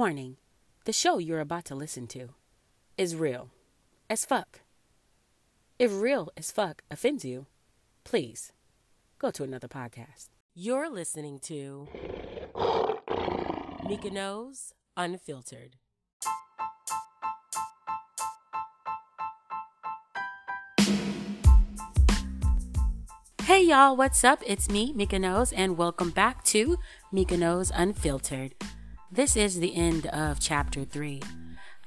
Warning the show you're about to listen to is real as fuck. If real as fuck offends you, please go to another podcast. You're listening to Mika Knows Unfiltered. Hey y'all, what's up? It's me, Mika Knows, and welcome back to Mika Knows Unfiltered. This is the end of chapter 3.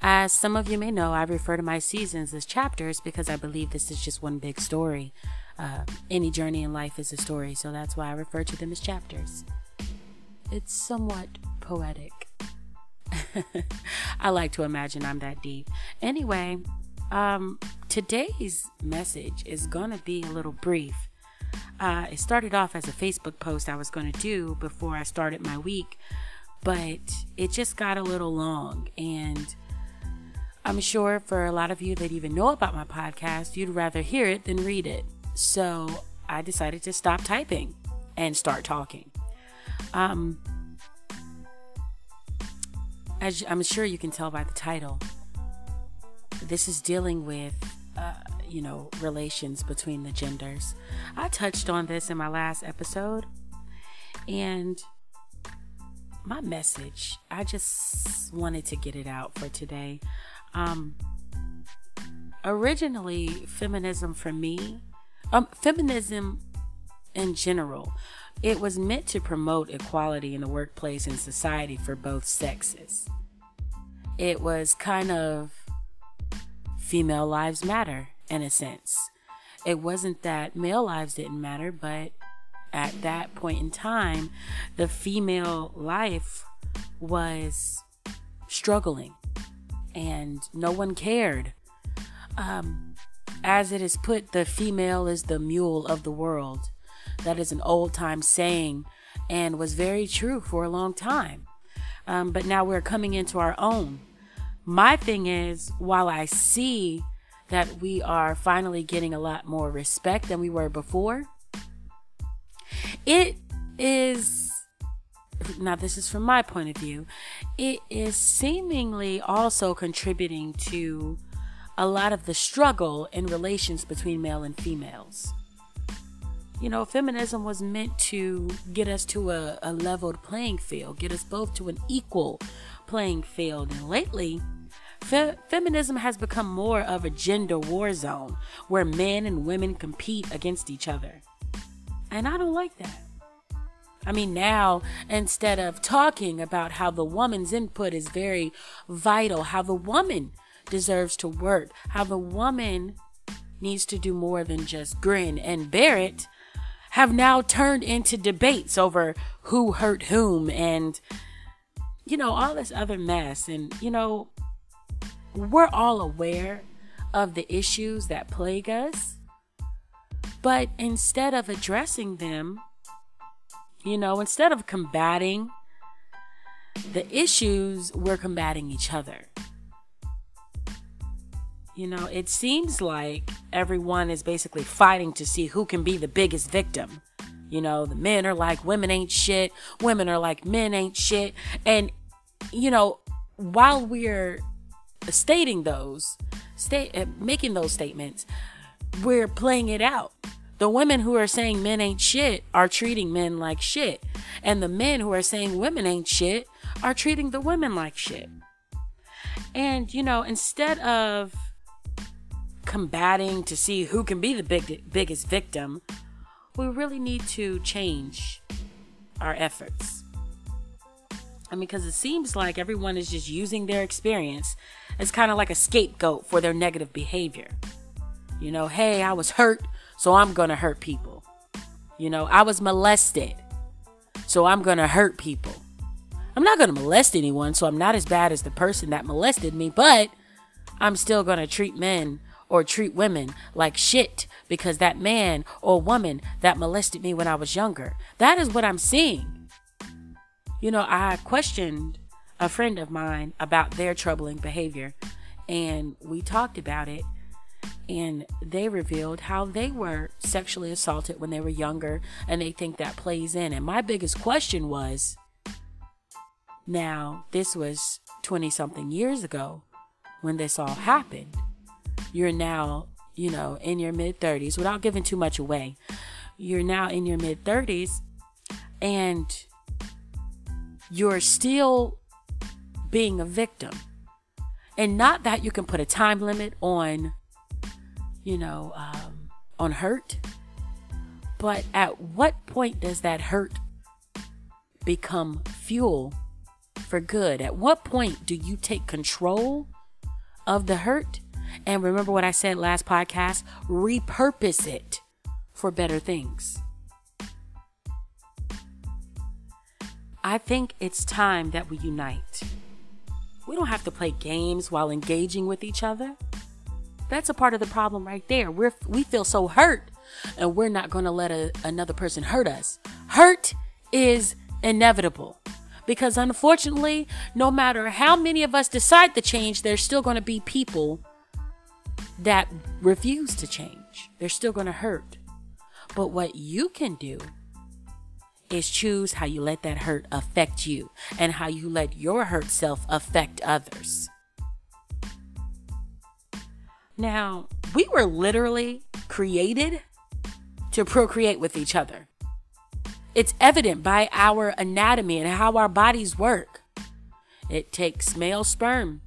As some of you may know, I refer to my seasons as chapters because I believe this is just one big story. Uh, any journey in life is a story, so that's why I refer to them as chapters. It's somewhat poetic. I like to imagine I'm that deep. Anyway, um, today's message is going to be a little brief. Uh, it started off as a Facebook post I was going to do before I started my week, but it just got a little long. And I'm sure for a lot of you that even know about my podcast, you'd rather hear it than read it. So I decided to stop typing and start talking. Um, as I'm sure you can tell by the title, this is dealing with, uh, you know, relations between the genders. I touched on this in my last episode, and my message, I just wanted to get it out for today. Um, originally, feminism for me, um, feminism in general, it was meant to promote equality in the workplace and society for both sexes. It was kind of female lives matter in a sense. It wasn't that male lives didn't matter, but at that point in time, the female life was struggling and no one cared. Um, as it is put, the female is the mule of the world. That is an old time saying and was very true for a long time. Um, but now we're coming into our own. My thing is, while I see that we are finally getting a lot more respect than we were before, it is now this is from my point of view it is seemingly also contributing to a lot of the struggle in relations between male and females. You know feminism was meant to get us to a, a leveled playing field get us both to an equal playing field. And lately fe- feminism has become more of a gender war zone where men and women compete against each other and I don't like that. I mean, now instead of talking about how the woman's input is very vital, how the woman deserves to work, how the woman needs to do more than just grin and bear it, have now turned into debates over who hurt whom and, you know, all this other mess. And, you know, we're all aware of the issues that plague us. But instead of addressing them, you know, instead of combating the issues, we're combating each other. You know, it seems like everyone is basically fighting to see who can be the biggest victim. You know, the men are like, women ain't shit. Women are like, men ain't shit. And, you know, while we're stating those, state, uh, making those statements, we're playing it out. The women who are saying men ain't shit are treating men like shit. And the men who are saying women ain't shit are treating the women like shit. And, you know, instead of combating to see who can be the big, biggest victim, we really need to change our efforts. I mean, because it seems like everyone is just using their experience as kind of like a scapegoat for their negative behavior. You know, hey, I was hurt so I'm going to hurt people. You know, I was molested, so I'm going to hurt people. I'm not going to molest anyone, so I'm not as bad as the person that molested me, but I'm still going to treat men or treat women like shit because that man or woman that molested me when I was younger. That is what I'm seeing. You know, I questioned a friend of mine about their troubling behavior, and we talked about it and they revealed how they were sexually assaulted when they were younger and they think that plays in and my biggest question was now this was 20 something years ago when this all happened. You're now, you know, in your mid 30s without giving too much away. You're now in your mid 30s and you're still being a victim. And not that you can put a time limit on, you know, um, on hurt, but at what point does that hurt become fuel for good? At what point do you take control of the hurt? And remember what I said last podcast repurpose it for better things. I think it's time that we unite. We don't have to play games while engaging with each other. That's a part of the problem right there. We're, we feel so hurt and we're not going to let a, another person hurt us. Hurt is inevitable because unfortunately, no matter how many of us decide to change, there's still going to be people that refuse to change. They're still going to hurt. But what you can do is choose how you let that hurt affect you and how you let your hurt self affect others. Now, we were literally created to procreate with each other. It's evident by our anatomy and how our bodies work. It takes male sperm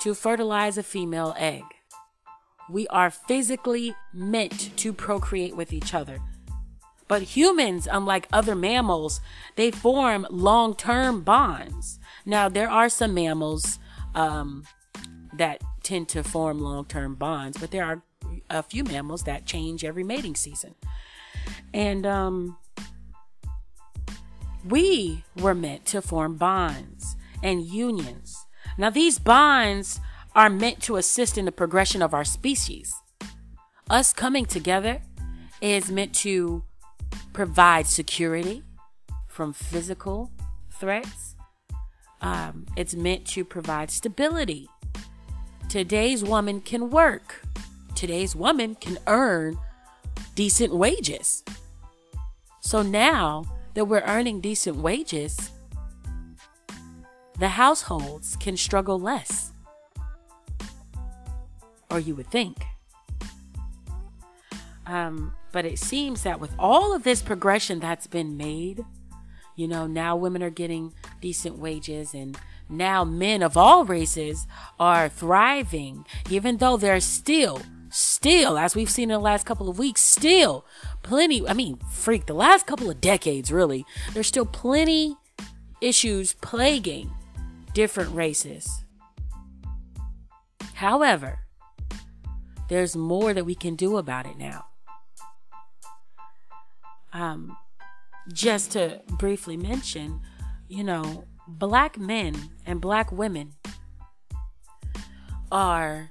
to fertilize a female egg. We are physically meant to procreate with each other. But humans, unlike other mammals, they form long term bonds. Now, there are some mammals um, that tend to form long term bonds, but there are a few mammals that change every mating season. And um, we were meant to form bonds and unions. Now, these bonds are meant to assist in the progression of our species. Us coming together is meant to provide security from physical threats. Um, it's meant to provide stability. Today's woman can work. Today's woman can earn decent wages. So now that we're earning decent wages, the households can struggle less. Or you would think. Um, but it seems that with all of this progression that's been made, you know, now women are getting decent wages and now men of all races are thriving, even though there's still, still, as we've seen in the last couple of weeks, still plenty, I mean, freak, the last couple of decades really, there's still plenty issues plaguing different races. However, there's more that we can do about it now. Um, just to briefly mention, you know, black men and black women are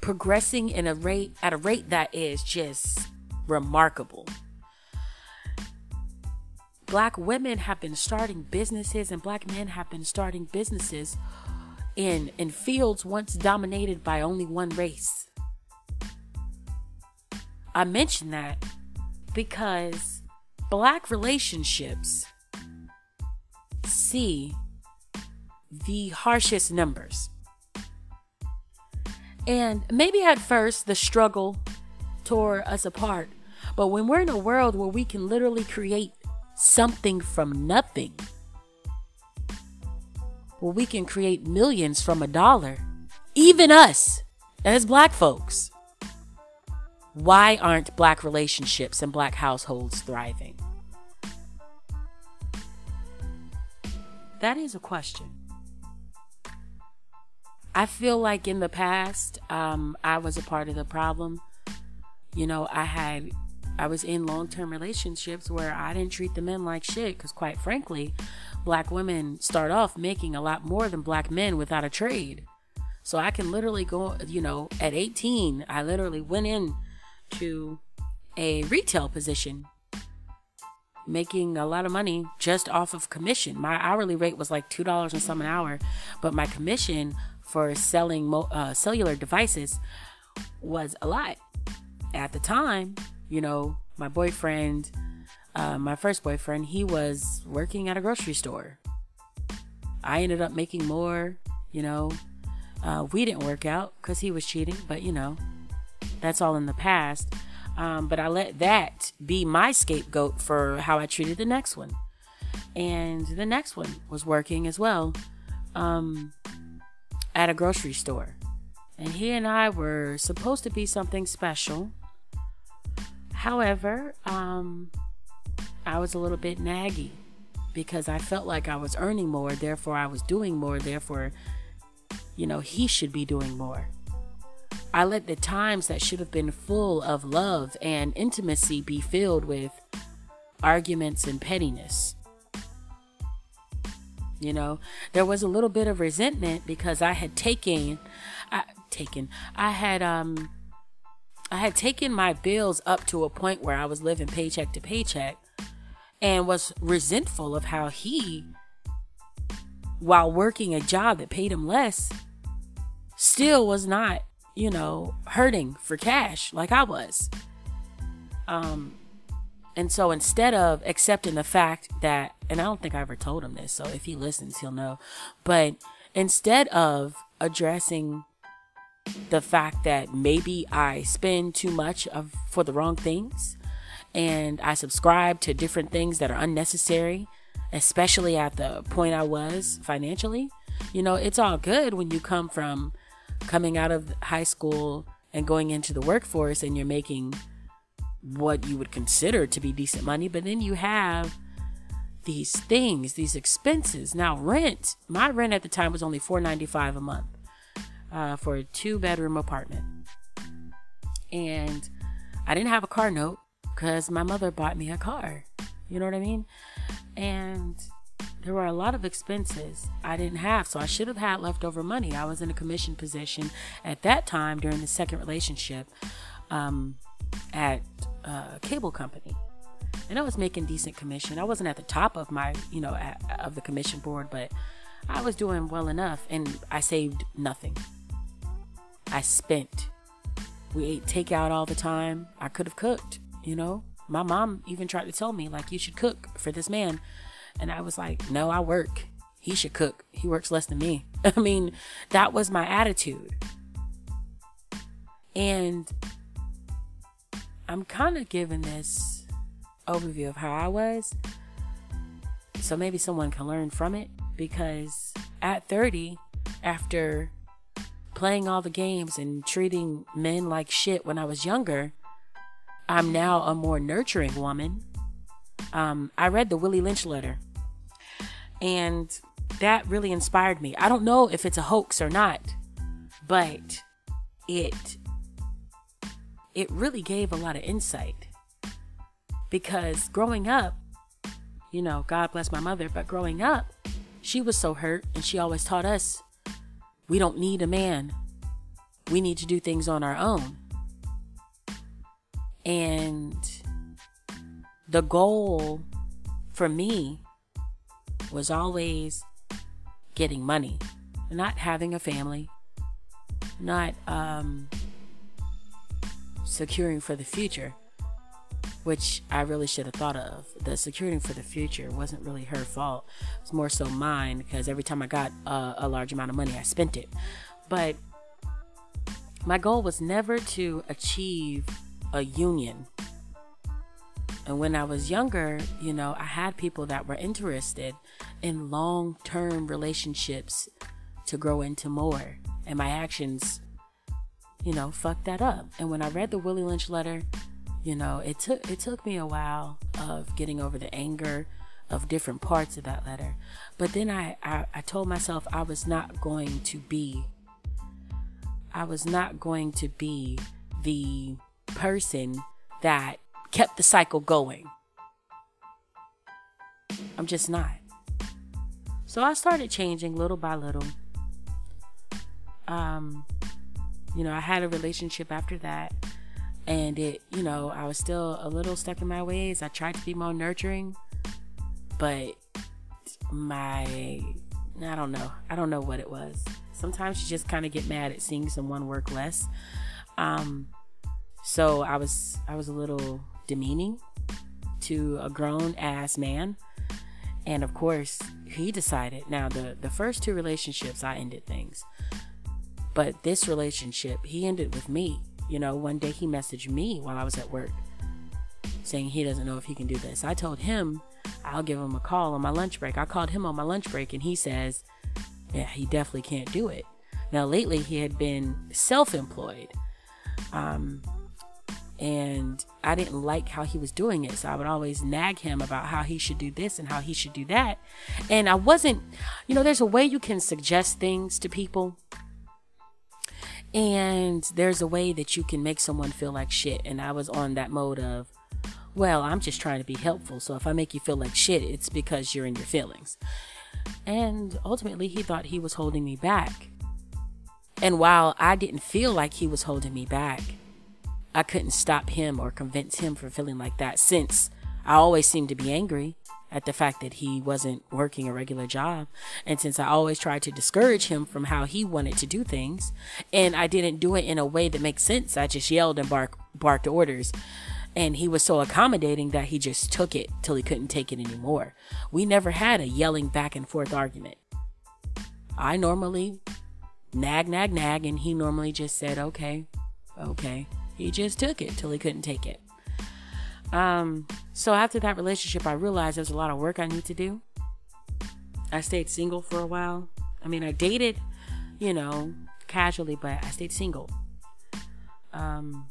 progressing in a rate at a rate that is just remarkable. Black women have been starting businesses and black men have been starting businesses in in fields once dominated by only one race. I mention that because black relationships see the harshest numbers. And maybe at first the struggle tore us apart, but when we're in a world where we can literally create something from nothing, where we can create millions from a dollar, even us as black folks, why aren't black relationships and black households thriving? That is a question. I feel like in the past, um, I was a part of the problem. You know, I had, I was in long term relationships where I didn't treat the men like shit because, quite frankly, black women start off making a lot more than black men without a trade. So I can literally go, you know, at 18, I literally went in to a retail position making a lot of money just off of commission. My hourly rate was like $2 and some an hour, but my commission for selling mo- uh, cellular devices was a lot. At the time, you know, my boyfriend, uh, my first boyfriend, he was working at a grocery store. I ended up making more, you know. Uh, we didn't work out because he was cheating, but you know, that's all in the past. Um, but I let that be my scapegoat for how I treated the next one. And the next one was working as well um, at a grocery store. And he and I were supposed to be something special. However, um, I was a little bit naggy because I felt like I was earning more, therefore, I was doing more, therefore, you know, he should be doing more. I let the times that should have been full of love and intimacy be filled with arguments and pettiness. You know, there was a little bit of resentment because I had taken, I, taken, I had, um, I had taken my bills up to a point where I was living paycheck to paycheck and was resentful of how he, while working a job that paid him less, still was not you know, hurting for cash like I was. Um, and so instead of accepting the fact that, and I don't think I ever told him this, so if he listens, he'll know. But instead of addressing the fact that maybe I spend too much of for the wrong things and I subscribe to different things that are unnecessary, especially at the point I was financially. You know, it's all good when you come from coming out of high school and going into the workforce and you're making what you would consider to be decent money, but then you have these things, these expenses. Now, rent, my rent at the time was only $4.95 a month uh, for a two bedroom apartment. And I didn't have a car note because my mother bought me a car. You know what I mean? And there were a lot of expenses I didn't have, so I should have had leftover money. I was in a commission position at that time during the second relationship um, at a cable company. And I was making decent commission. I wasn't at the top of my, you know, at, of the commission board, but I was doing well enough and I saved nothing. I spent. We ate takeout all the time. I could have cooked, you know. My mom even tried to tell me, like, you should cook for this man. And I was like, no, I work. He should cook. He works less than me. I mean, that was my attitude. And I'm kind of giving this overview of how I was. So maybe someone can learn from it because at 30, after playing all the games and treating men like shit when I was younger, I'm now a more nurturing woman. Um, I read the Willie Lynch letter and that really inspired me. I don't know if it's a hoax or not, but it it really gave a lot of insight. Because growing up, you know, God bless my mother, but growing up, she was so hurt and she always taught us we don't need a man. We need to do things on our own. And the goal for me was always getting money, not having a family, not um, securing for the future, which I really should have thought of. The securing for the future wasn't really her fault. It's more so mine because every time I got uh, a large amount of money, I spent it. But my goal was never to achieve a union and when I was younger, you know, I had people that were interested in long term relationships to grow into more. And my actions, you know, fucked that up. And when I read the Willie Lynch letter, you know, it took it took me a while of getting over the anger of different parts of that letter. But then I, I, I told myself I was not going to be I was not going to be the person that kept the cycle going. I'm just not. So I started changing little by little. Um, you know, I had a relationship after that, and it, you know, I was still a little stuck in my ways. I tried to be more nurturing, but my, I don't know, I don't know what it was. Sometimes you just kind of get mad at seeing someone work less. Um, so I was, I was a little demeaning to a grown ass man. And of course, he decided. Now, the, the first two relationships, I ended things. But this relationship, he ended with me. You know, one day he messaged me while I was at work saying he doesn't know if he can do this. I told him I'll give him a call on my lunch break. I called him on my lunch break and he says, yeah, he definitely can't do it. Now, lately he had been self employed. Um, and I didn't like how he was doing it. So I would always nag him about how he should do this and how he should do that. And I wasn't, you know, there's a way you can suggest things to people. And there's a way that you can make someone feel like shit. And I was on that mode of, well, I'm just trying to be helpful. So if I make you feel like shit, it's because you're in your feelings. And ultimately, he thought he was holding me back. And while I didn't feel like he was holding me back, I couldn't stop him or convince him for feeling like that since I always seemed to be angry at the fact that he wasn't working a regular job. And since I always tried to discourage him from how he wanted to do things, and I didn't do it in a way that makes sense, I just yelled and bark, barked orders. And he was so accommodating that he just took it till he couldn't take it anymore. We never had a yelling back and forth argument. I normally nag, nag, nag, and he normally just said, okay, okay. He just took it till he couldn't take it. Um, so after that relationship, I realized there's a lot of work I need to do. I stayed single for a while. I mean, I dated, you know, casually, but I stayed single. Um,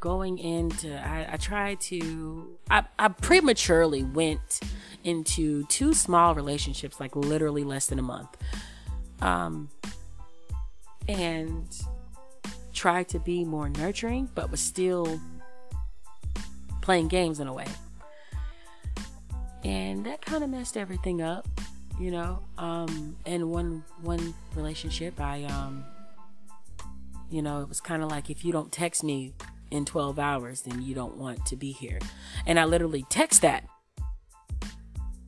going into, I, I tried to, I, I prematurely went into two small relationships, like literally less than a month. Um, and tried to be more nurturing, but was still playing games in a way. And that kind of messed everything up, you know. Um, in one one relationship, I um, you know, it was kind of like if you don't text me in 12 hours, then you don't want to be here. And I literally text that.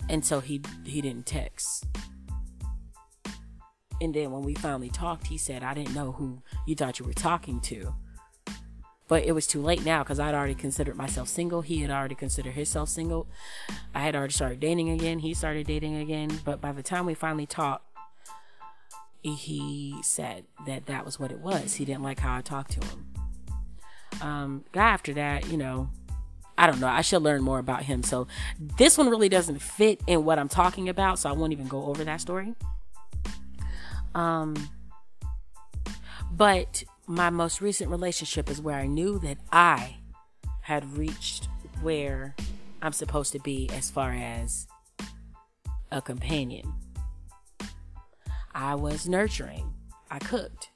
And so he he didn't text. And then when we finally talked, he said, I didn't know who you thought you were talking to. But it was too late now because I'd already considered myself single. He had already considered himself single. I had already started dating again. He started dating again. But by the time we finally talked, he said that that was what it was. He didn't like how I talked to him. Um, guy after that, you know, I don't know. I should learn more about him. So this one really doesn't fit in what I'm talking about. So I won't even go over that story. Um, but my most recent relationship is where I knew that I had reached where I'm supposed to be as far as a companion. I was nurturing. I cooked.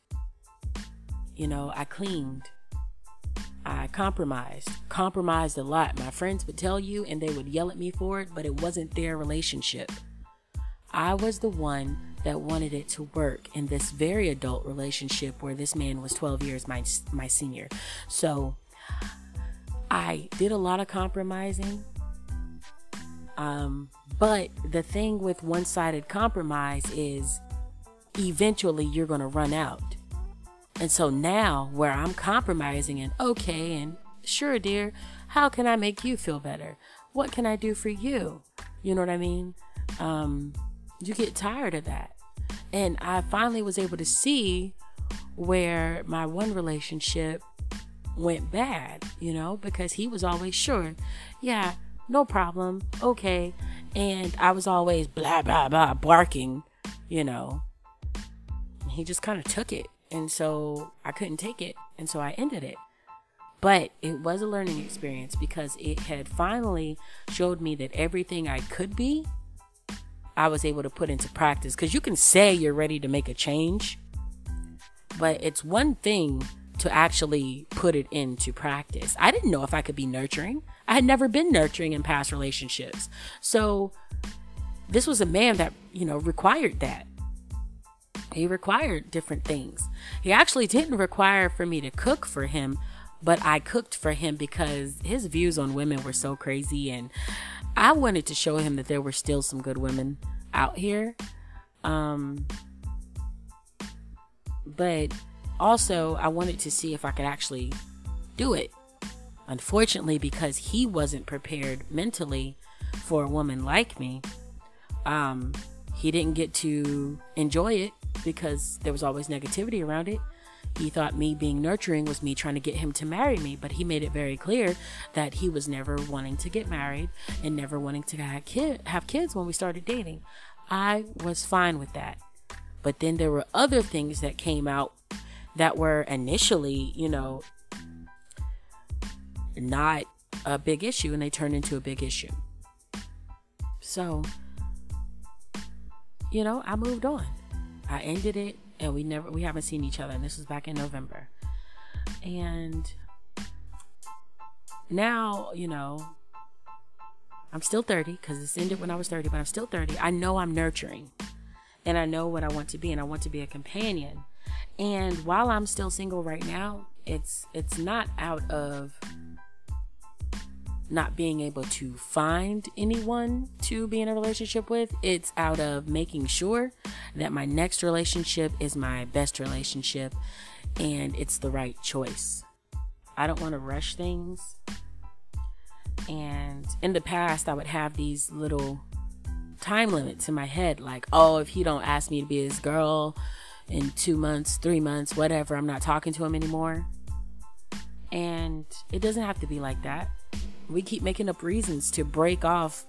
You know, I cleaned. I compromised. Compromised a lot. My friends would tell you and they would yell at me for it, but it wasn't their relationship. I was the one that wanted it to work in this very adult relationship where this man was 12 years my my senior. So I did a lot of compromising. Um, but the thing with one-sided compromise is eventually you're going to run out. And so now where I'm compromising and okay and sure dear, how can I make you feel better? What can I do for you? You know what I mean? Um, you get tired of that. And I finally was able to see where my one relationship went bad, you know, because he was always sure, yeah, no problem, okay. And I was always blah, blah, blah, barking, you know. He just kind of took it. And so I couldn't take it. And so I ended it. But it was a learning experience because it had finally showed me that everything I could be I was able to put into practice. Because you can say you're ready to make a change, but it's one thing to actually put it into practice. I didn't know if I could be nurturing. I had never been nurturing in past relationships. So this was a man that, you know, required that. He required different things. He actually didn't require for me to cook for him, but I cooked for him because his views on women were so crazy and I wanted to show him that there were still some good women out here. Um, but also, I wanted to see if I could actually do it. Unfortunately, because he wasn't prepared mentally for a woman like me, Um, he didn't get to enjoy it because there was always negativity around it. He thought me being nurturing was me trying to get him to marry me, but he made it very clear that he was never wanting to get married and never wanting to have, kid, have kids when we started dating. I was fine with that. But then there were other things that came out that were initially, you know, not a big issue and they turned into a big issue. So, you know, I moved on. I ended it and we never we haven't seen each other and this was back in November. And now, you know, I'm still 30 cuz this ended when I was 30, but I'm still 30. I know I'm nurturing. And I know what I want to be and I want to be a companion. And while I'm still single right now, it's it's not out of not being able to find anyone to be in a relationship with. It's out of making sure that my next relationship is my best relationship and it's the right choice. I don't want to rush things. And in the past, I would have these little time limits in my head like, oh, if he don't ask me to be his girl in two months, three months, whatever, I'm not talking to him anymore. And it doesn't have to be like that we keep making up reasons to break off,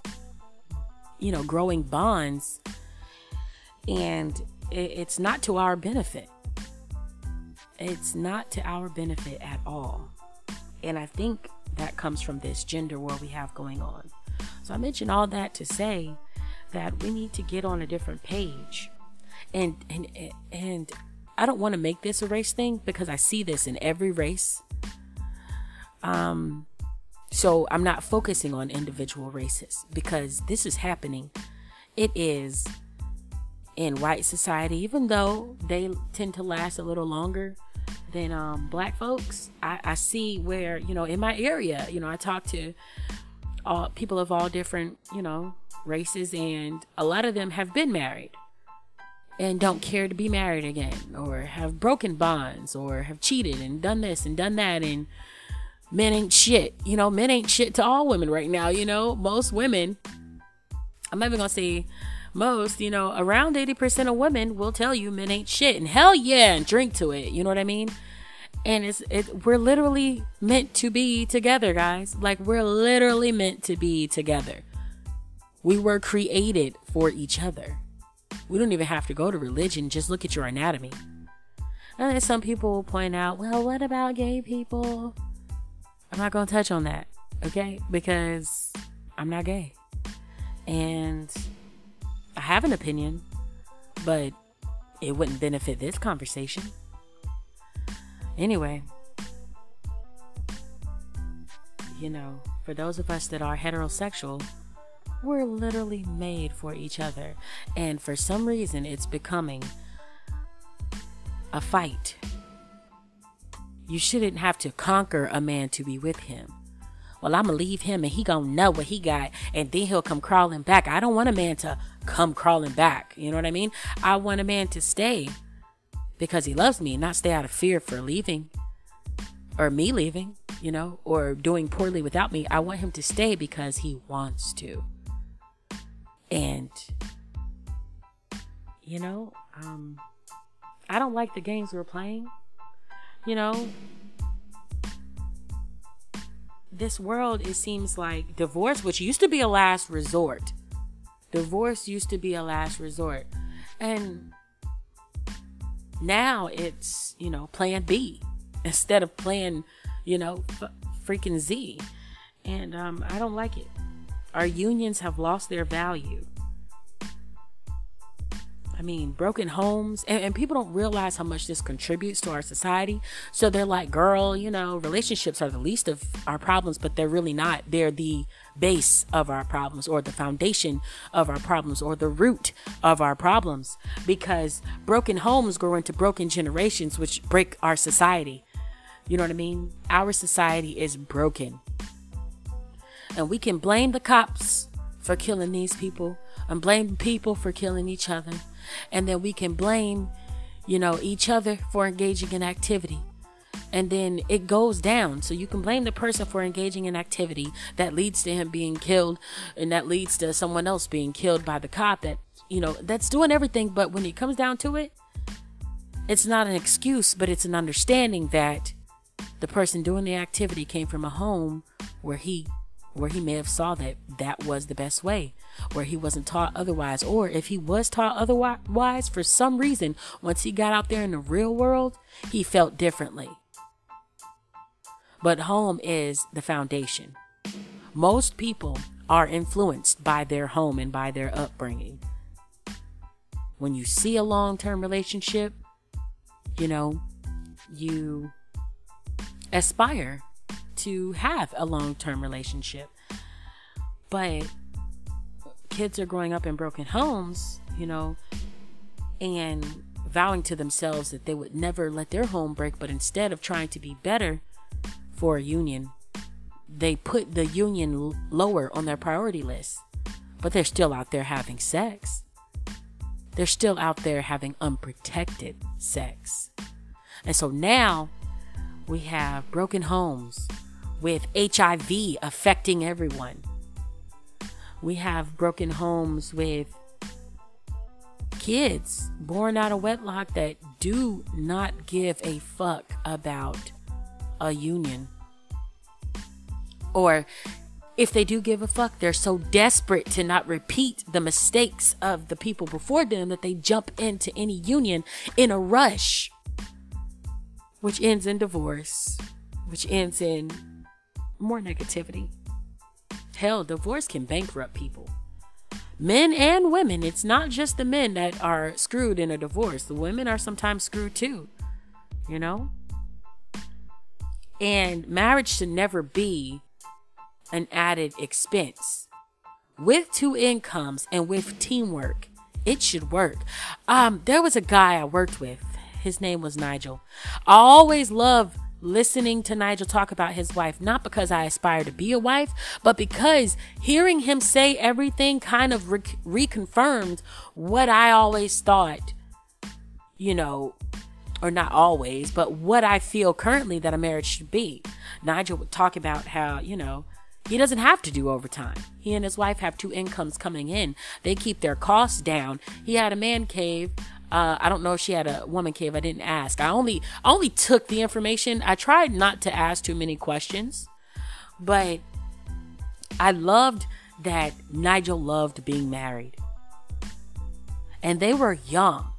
you know, growing bonds. And it's not to our benefit. It's not to our benefit at all. And I think that comes from this gender war we have going on. So I mentioned all that to say that we need to get on a different page. And and and I don't want to make this a race thing because I see this in every race. Um so I'm not focusing on individual races because this is happening. It is in white society, even though they tend to last a little longer than um, black folks. I, I see where, you know, in my area, you know, I talk to all people of all different, you know, races, and a lot of them have been married and don't care to be married again, or have broken bonds, or have cheated and done this and done that, and men ain't shit. You know, men ain't shit to all women right now. You know, most women, I'm not even gonna say most, you know, around 80% of women will tell you men ain't shit. And hell yeah, and drink to it. You know what I mean? And it's it we're literally meant to be together, guys. Like we're literally meant to be together. We were created for each other. We don't even have to go to religion, just look at your anatomy. And then some people will point out, well, what about gay people? I'm not going to touch on that, okay? Because I'm not gay. And I have an opinion, but it wouldn't benefit this conversation. Anyway, you know, for those of us that are heterosexual, we're literally made for each other. And for some reason, it's becoming a fight you shouldn't have to conquer a man to be with him. Well, I'm gonna leave him and he gonna know what he got and then he'll come crawling back. I don't want a man to come crawling back. You know what I mean? I want a man to stay because he loves me, not stay out of fear for leaving or me leaving, you know, or doing poorly without me. I want him to stay because he wants to. And, you know, um, I don't like the games we're playing you know, this world, it seems like divorce, which used to be a last resort, divorce used to be a last resort. And now it's, you know, plan B instead of plan, you know, f- freaking Z. And um, I don't like it. Our unions have lost their value. I mean, broken homes, and, and, people don't realize how much this contributes to our society. So they're like, girl, you know, relationships are the least of our problems, but they're really not. They're the base of our problems, or the foundation of our problems, or the root of our problems. Because broken homes grow into broken generations, which break our society. You know what I mean? Our society is broken. And we can blame the cops for killing these people and blame people for killing each other and then we can blame, you know, each other for engaging in activity. and then it goes down. So you can blame the person for engaging in activity that leads to him being killed and that leads to someone else being killed by the cop that, you know, that's doing everything. But when it comes down to it, it's not an excuse, but it's an understanding that the person doing the activity came from a home where he where he may have saw that that was the best way where he wasn't taught otherwise or if he was taught otherwise for some reason once he got out there in the real world he felt differently. But home is the foundation. Most people are influenced by their home and by their upbringing. When you see a long-term relationship you know you aspire to have a long term relationship. But kids are growing up in broken homes, you know, and vowing to themselves that they would never let their home break, but instead of trying to be better for a union, they put the union lower on their priority list. But they're still out there having sex. They're still out there having unprotected sex. And so now we have broken homes with HIV affecting everyone. We have broken homes with kids born out of wedlock that do not give a fuck about a union. Or if they do give a fuck, they're so desperate to not repeat the mistakes of the people before them that they jump into any union in a rush which ends in divorce, which ends in more negativity. Hell, divorce can bankrupt people. Men and women. It's not just the men that are screwed in a divorce. The women are sometimes screwed too. You know? And marriage should never be an added expense. With two incomes and with teamwork, it should work. Um, there was a guy I worked with his name was Nigel. I always love listening to Nigel talk about his wife, not because I aspire to be a wife, but because hearing him say everything kind of re- reconfirmed what I always thought, you know, or not always, but what I feel currently that a marriage should be. Nigel would talk about how, you know, he doesn't have to do overtime. He and his wife have two incomes coming in. They keep their costs down. He had a man cave uh, I don't know if she had a woman cave. I didn't ask. I only I only took the information. I tried not to ask too many questions, but I loved that Nigel loved being married, and they were young.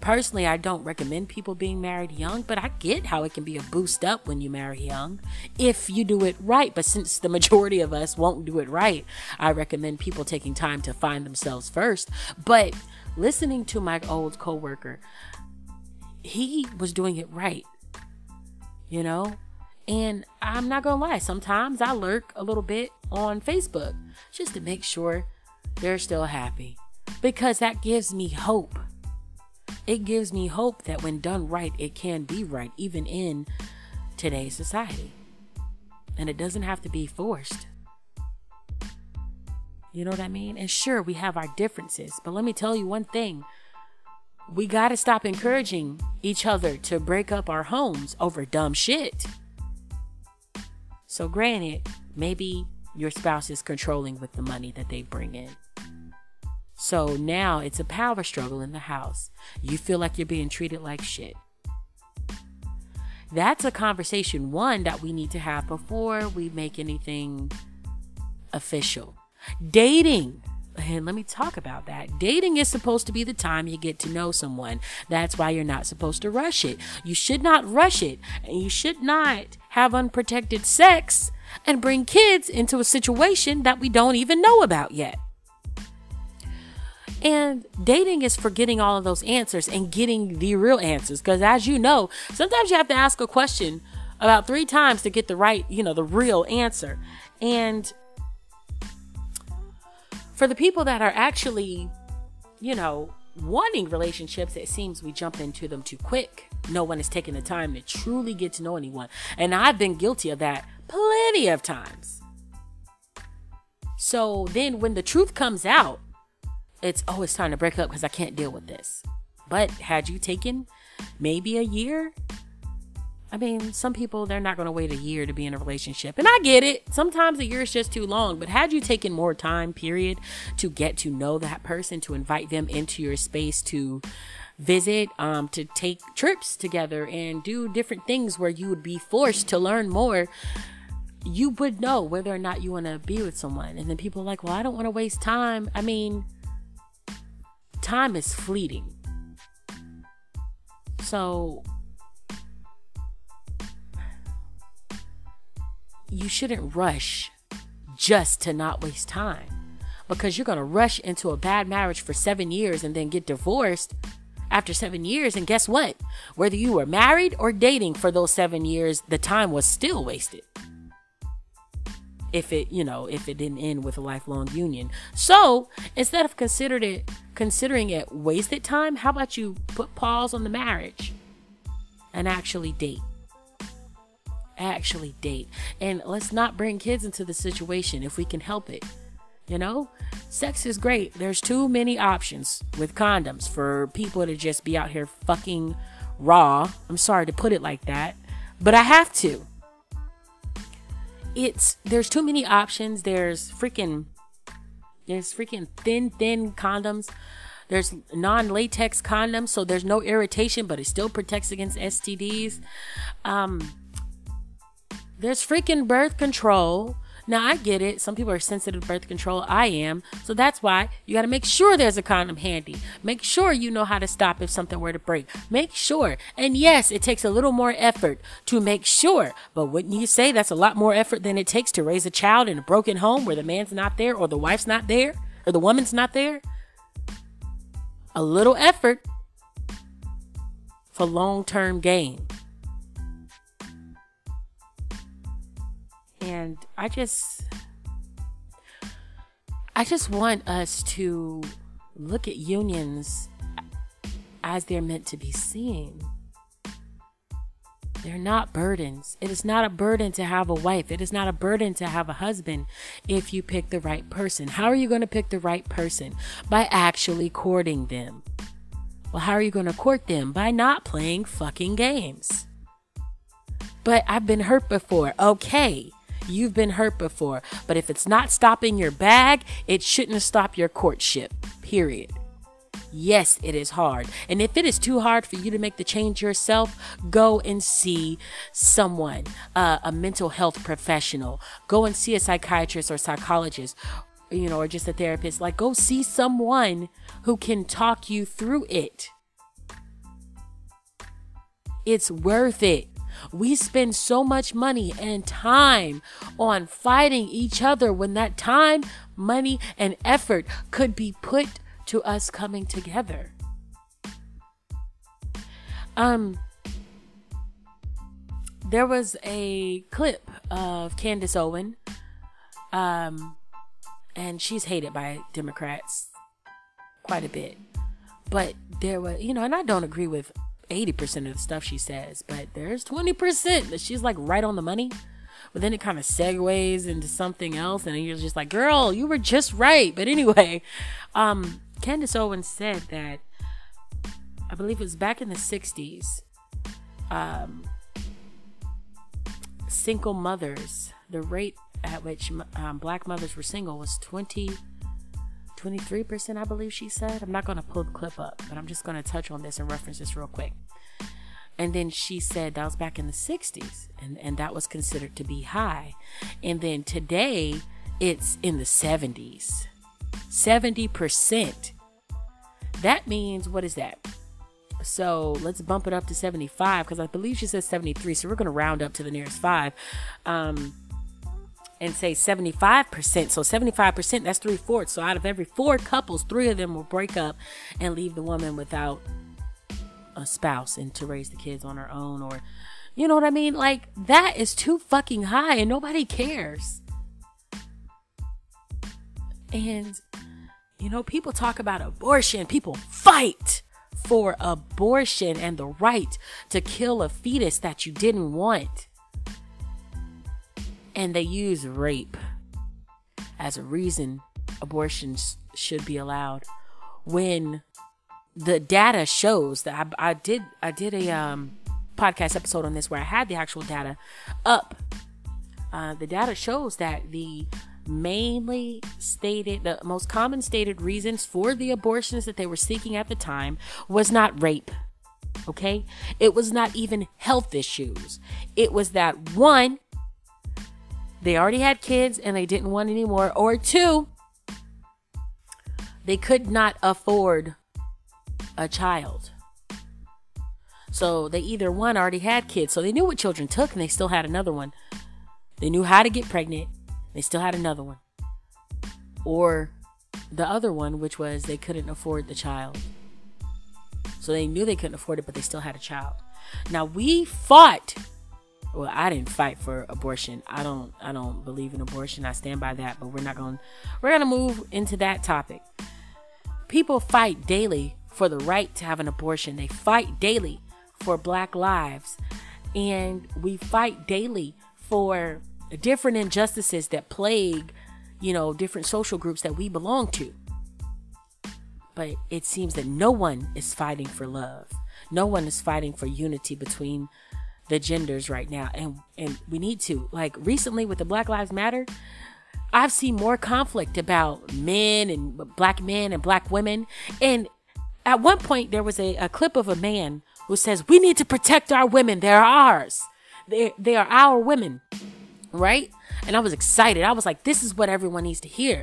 Personally, I don't recommend people being married young, but I get how it can be a boost up when you marry young if you do it right. But since the majority of us won't do it right, I recommend people taking time to find themselves first. But listening to my old coworker, he was doing it right. You know? And I'm not gonna lie, sometimes I lurk a little bit on Facebook just to make sure they're still happy. Because that gives me hope. It gives me hope that when done right, it can be right, even in today's society. And it doesn't have to be forced. You know what I mean? And sure, we have our differences, but let me tell you one thing. We got to stop encouraging each other to break up our homes over dumb shit. So, granted, maybe your spouse is controlling with the money that they bring in. So now it's a power struggle in the house. You feel like you're being treated like shit. That's a conversation, one, that we need to have before we make anything official. Dating. And let me talk about that. Dating is supposed to be the time you get to know someone. That's why you're not supposed to rush it. You should not rush it. And you should not have unprotected sex and bring kids into a situation that we don't even know about yet. And dating is for getting all of those answers and getting the real answers. Because as you know, sometimes you have to ask a question about three times to get the right, you know, the real answer. And for the people that are actually, you know, wanting relationships, it seems we jump into them too quick. No one is taking the time to truly get to know anyone. And I've been guilty of that plenty of times. So then when the truth comes out, it's, oh, it's time to break up because I can't deal with this. But had you taken maybe a year, I mean, some people they're not going to wait a year to be in a relationship. And I get it. Sometimes a year is just too long, but had you taken more time period to get to know that person, to invite them into your space to visit, um to take trips together and do different things where you would be forced to learn more, you would know whether or not you want to be with someone. And then people are like, "Well, I don't want to waste time." I mean, time is fleeting. So you shouldn't rush just to not waste time because you're going to rush into a bad marriage for seven years and then get divorced after seven years. And guess what? Whether you were married or dating for those seven years, the time was still wasted. If it, you know, if it didn't end with a lifelong union. So instead of considered it, considering it wasted time, how about you put pause on the marriage and actually date? Actually date. And let's not bring kids into the situation if we can help it. You know, sex is great. There's too many options with condoms for people to just be out here fucking raw. I'm sorry to put it like that, but I have to. It's there's too many options. There's freaking there's freaking thin thin condoms. There's non-latex condoms, so there's no irritation, but it still protects against STDs. Um, there's freaking birth control. Now, I get it. Some people are sensitive to birth control. I am. So that's why you got to make sure there's a condom handy. Make sure you know how to stop if something were to break. Make sure. And yes, it takes a little more effort to make sure. But wouldn't you say that's a lot more effort than it takes to raise a child in a broken home where the man's not there or the wife's not there or the woman's not there? A little effort for long term gain. And I just I just want us to look at unions as they're meant to be seen. They're not burdens. It is not a burden to have a wife. It is not a burden to have a husband if you pick the right person. How are you going to pick the right person? By actually courting them. Well, how are you going to court them? By not playing fucking games. But I've been hurt before. Okay. You've been hurt before. But if it's not stopping your bag, it shouldn't stop your courtship. Period. Yes, it is hard. And if it is too hard for you to make the change yourself, go and see someone, uh, a mental health professional. Go and see a psychiatrist or psychologist, you know, or just a therapist. Like, go see someone who can talk you through it. It's worth it. We spend so much money and time on fighting each other when that time, money, and effort could be put to us coming together. Um, there was a clip of Candace Owen, um, and she's hated by Democrats quite a bit. But there was, you know, and I don't agree with 80% of the stuff she says, but there's 20% that she's like right on the money. But then it kind of segues into something else, and you're just like, girl, you were just right. But anyway, um, Candace Owens said that I believe it was back in the 60s, um, single mothers, the rate at which um, black mothers were single was 20 23%, I believe she said. I'm not going to pull the clip up, but I'm just going to touch on this and reference this real quick. And then she said that was back in the 60s, and, and that was considered to be high. And then today, it's in the 70s. 70%. That means, what is that? So let's bump it up to 75 because I believe she says 73. So we're going to round up to the nearest five. Um, and say 75%. So 75%, that's three fourths. So out of every four couples, three of them will break up and leave the woman without a spouse and to raise the kids on her own or you know what I mean? Like that is too fucking high and nobody cares. And you know, people talk about abortion, people fight for abortion and the right to kill a fetus that you didn't want and they use rape as a reason abortions should be allowed when the data shows that I, I did I did a um podcast episode on this where I had the actual data up. Uh, the data shows that the mainly stated the most common stated reasons for the abortions that they were seeking at the time was not rape okay it was not even health issues it was that one they already had kids and they didn't want any more or two they could not afford a child so they either one already had kids so they knew what children took and they still had another one they knew how to get pregnant they still had another one. Or the other one, which was they couldn't afford the child. So they knew they couldn't afford it, but they still had a child. Now we fought. Well, I didn't fight for abortion. I don't. I don't believe in abortion. I stand by that. But we're not going. We're going to move into that topic. People fight daily for the right to have an abortion. They fight daily for Black lives, and we fight daily for different injustices that plague, you know, different social groups that we belong to. But it seems that no one is fighting for love. No one is fighting for unity between the genders right now. And and we need to. Like recently with the Black Lives Matter, I've seen more conflict about men and black men and black women. And at one point there was a, a clip of a man who says, We need to protect our women. They're ours. They they are our women right? And I was excited. I was like, this is what everyone needs to hear.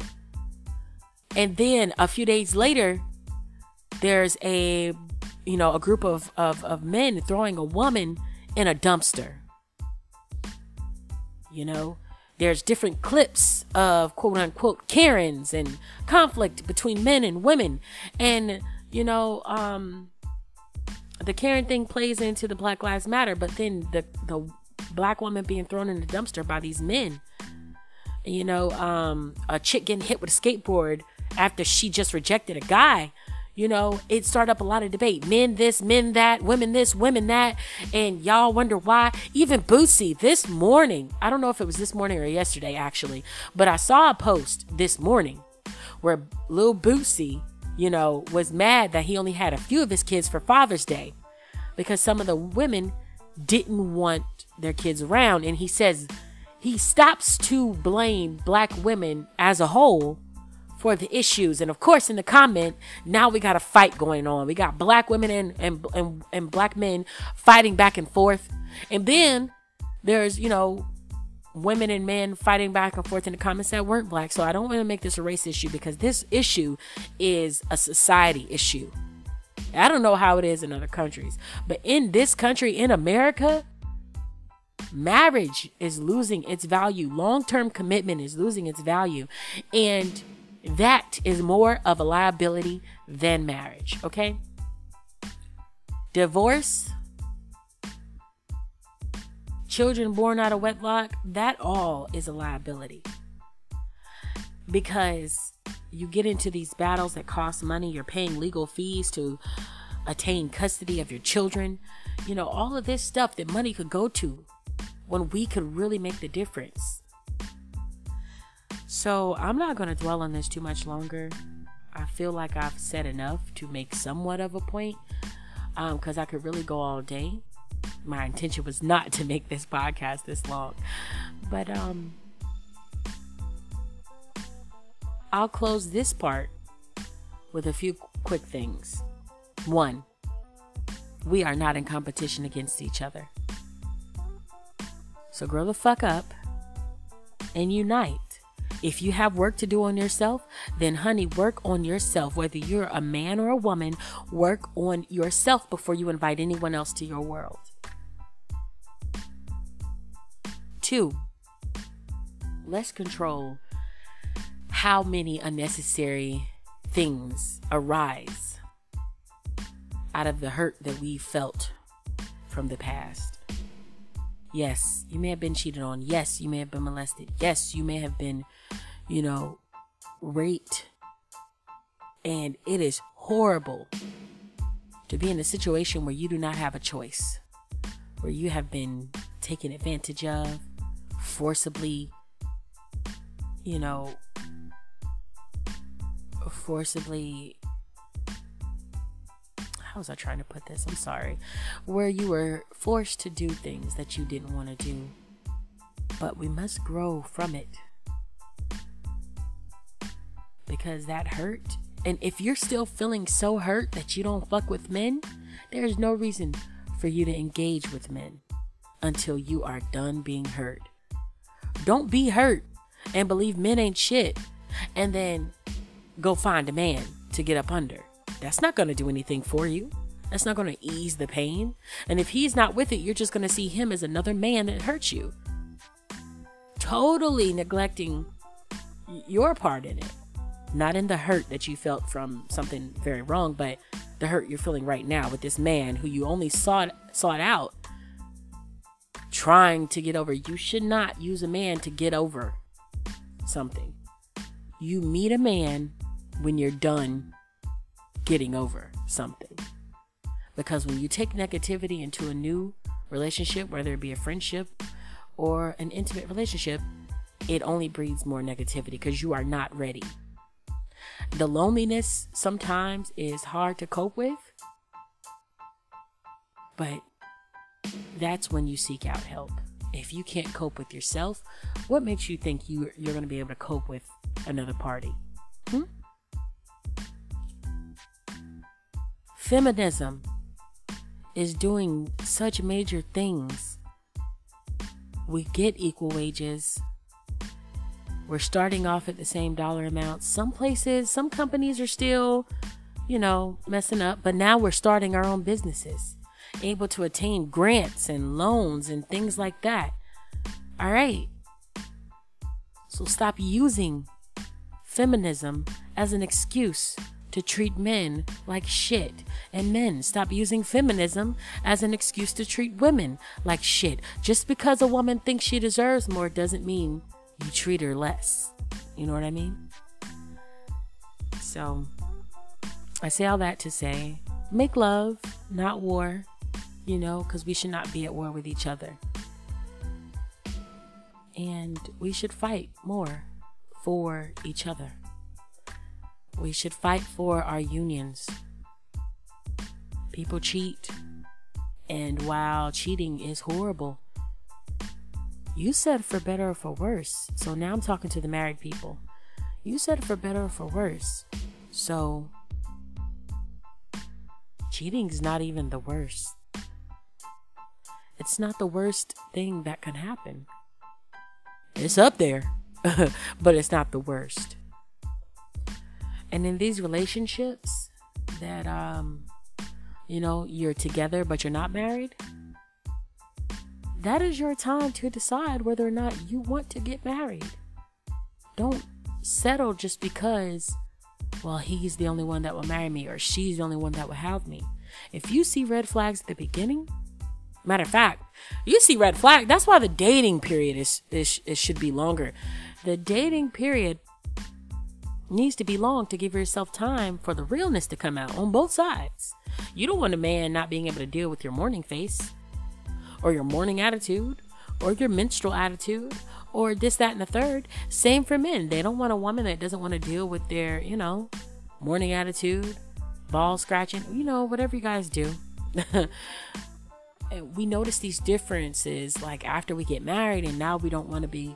And then a few days later, there's a you know, a group of, of, of men throwing a woman in a dumpster. You know, there's different clips of quote unquote Karens and conflict between men and women. And, you know, um, the Karen thing plays into the Black Lives Matter, but then the, the black woman being thrown in the dumpster by these men. You know, um, a chick getting hit with a skateboard after she just rejected a guy. You know, it started up a lot of debate. Men this, men that, women this, women that. And y'all wonder why. Even Boosie this morning, I don't know if it was this morning or yesterday actually, but I saw a post this morning where Lil Boosie, you know, was mad that he only had a few of his kids for Father's Day because some of the women didn't want their kids around. And he says he stops to blame black women as a whole for the issues. And of course, in the comment, now we got a fight going on. We got black women and, and, and, and black men fighting back and forth. And then there's, you know, women and men fighting back and forth in the comments that weren't black. So I don't want to make this a race issue because this issue is a society issue. I don't know how it is in other countries, but in this country, in America, marriage is losing its value. Long term commitment is losing its value. And that is more of a liability than marriage, okay? Divorce, children born out of wedlock, that all is a liability. Because you get into these battles that cost money, you're paying legal fees to attain custody of your children. You know, all of this stuff that money could go to when we could really make the difference. So I'm not going to dwell on this too much longer. I feel like I've said enough to make somewhat of a point because um, I could really go all day. My intention was not to make this podcast this long, but um, I'll close this part with a few quick things. One, we are not in competition against each other. So grow the fuck up and unite. If you have work to do on yourself, then honey, work on yourself. Whether you're a man or a woman, work on yourself before you invite anyone else to your world. Two, let's control how many unnecessary things arise out of the hurt that we felt from the past. Yes, you may have been cheated on. Yes, you may have been molested. Yes, you may have been, you know, raped. And it is horrible to be in a situation where you do not have a choice, where you have been taken advantage of, forcibly, you know, forcibly how was I trying to put this? I'm sorry. Where you were forced to do things that you didn't want to do. But we must grow from it. Because that hurt. And if you're still feeling so hurt that you don't fuck with men, there's no reason for you to engage with men until you are done being hurt. Don't be hurt and believe men ain't shit and then go find a man to get up under. That's not going to do anything for you. That's not going to ease the pain. And if he's not with it, you're just going to see him as another man that hurts you. Totally neglecting your part in it. Not in the hurt that you felt from something very wrong, but the hurt you're feeling right now with this man who you only sought sought out trying to get over. You should not use a man to get over something. You meet a man when you're done getting over something. Because when you take negativity into a new relationship, whether it be a friendship or an intimate relationship, it only breeds more negativity because you are not ready. The loneliness sometimes is hard to cope with, but that's when you seek out help. If you can't cope with yourself, what makes you think you, you're going to be able to cope with another party? Hmm? Feminism is doing such major things. We get equal wages. We're starting off at the same dollar amount. Some places, some companies are still, you know, messing up, but now we're starting our own businesses, able to attain grants and loans and things like that. All right. So stop using feminism as an excuse to treat men like shit. And men, stop using feminism as an excuse to treat women like shit. Just because a woman thinks she deserves more doesn't mean you treat her less. You know what I mean? So, I say all that to say make love, not war, you know, because we should not be at war with each other. And we should fight more for each other. We should fight for our unions. People cheat. And while cheating is horrible, you said for better or for worse. So now I'm talking to the married people. You said for better or for worse. So cheating's not even the worst. It's not the worst thing that can happen. It's up there, but it's not the worst. And in these relationships that um you know, you're together but you're not married, that is your time to decide whether or not you want to get married. Don't settle just because well, he's the only one that will marry me or she's the only one that will have me. If you see red flags at the beginning, matter of fact, you see red flag. That's why the dating period is, is, is should be longer. The dating period needs to be long to give yourself time for the realness to come out on both sides. You don't want a man not being able to deal with your morning face, or your morning attitude, or your menstrual attitude, or this, that, and the third. Same for men. They don't want a woman that doesn't want to deal with their, you know, morning attitude, ball scratching, you know, whatever you guys do. we notice these differences like after we get married and now we don't want to be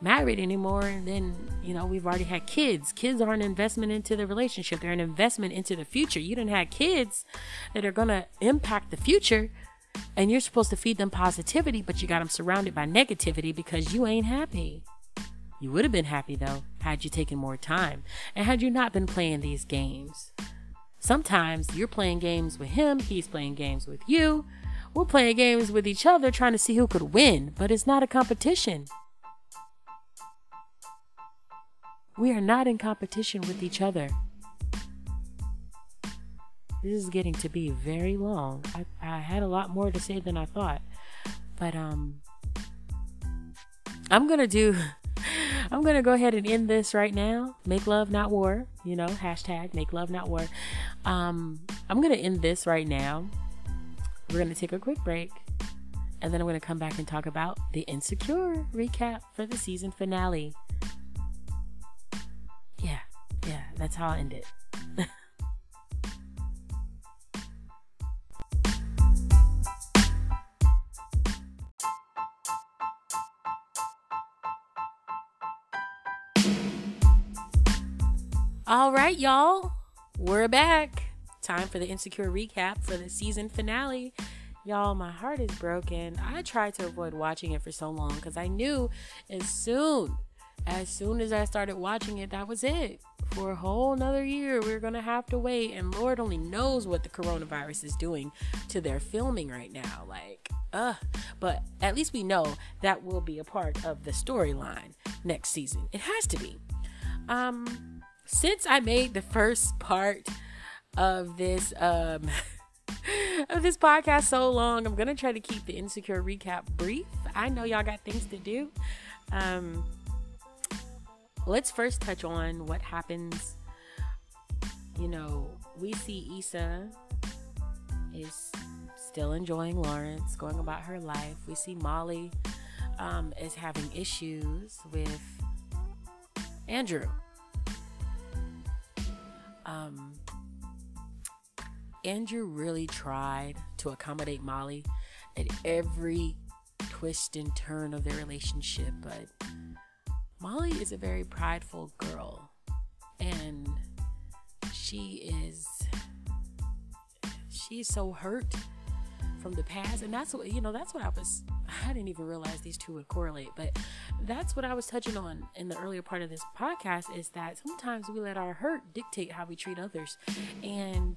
married anymore and then you know we've already had kids kids are an investment into the relationship they're an investment into the future you didn't have kids that are going to impact the future and you're supposed to feed them positivity but you got them surrounded by negativity because you ain't happy. You would have been happy though had you taken more time. And had you not been playing these games. Sometimes you're playing games with him he's playing games with you. We're playing games with each other trying to see who could win but it's not a competition. We are not in competition with each other. This is getting to be very long. I, I had a lot more to say than I thought. But um I'm gonna do I'm gonna go ahead and end this right now. Make love not war, you know, hashtag make love not war. Um I'm gonna end this right now. We're gonna take a quick break. And then I'm gonna come back and talk about the insecure recap for the season finale yeah, yeah, that's how I end it. All right, y'all. We're back. Time for the Insecure recap for the season finale. Y'all, my heart is broken. I tried to avoid watching it for so long because I knew as soon, as soon as I started watching it, that was it. For a whole another year, we we're gonna have to wait, and Lord only knows what the coronavirus is doing to their filming right now. Like, uh, but at least we know that will be a part of the storyline next season. It has to be. Um, since I made the first part of this um of this podcast so long, I'm gonna try to keep the insecure recap brief. I know y'all got things to do. Um, let's first touch on what happens. You know, we see Issa is still enjoying Lawrence, going about her life. We see Molly um, is having issues with Andrew. Um, Andrew really tried to accommodate Molly at every twist and turn of their relationship, but Molly is a very prideful girl and she is she's so hurt from the past and that's what you know that's what i was i didn't even realize these two would correlate but that's what i was touching on in the earlier part of this podcast is that sometimes we let our hurt dictate how we treat others. And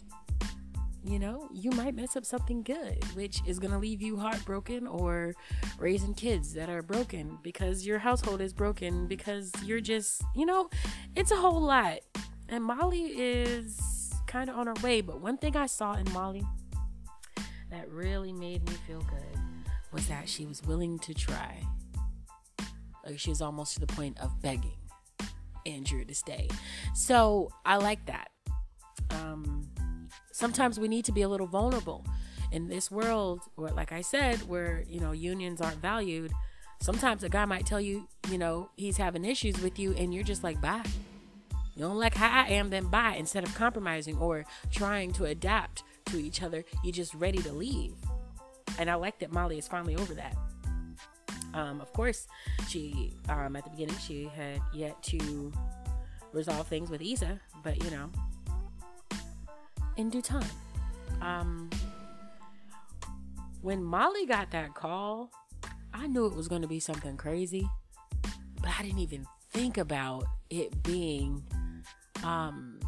you know you might mess up something good which is going to leave you heartbroken or raising kids that are broken because your household is broken because you're just you know it's a whole lot. And molly is kind of on her way but one thing i saw in molly that really made me feel good was that she was willing to try. Like she was almost to the point of begging Andrew to stay. So I like that. Um, sometimes we need to be a little vulnerable in this world where, like I said, where you know unions aren't valued. Sometimes a guy might tell you, you know, he's having issues with you, and you're just like, bye. You don't like how I am, then bye. Instead of compromising or trying to adapt to each other. You're just ready to leave. And I like that Molly is finally over that. Um, of course, she um, at the beginning she had yet to resolve things with Issa, but you know, in due time. Um, when Molly got that call, I knew it was going to be something crazy, but I didn't even think about it being um,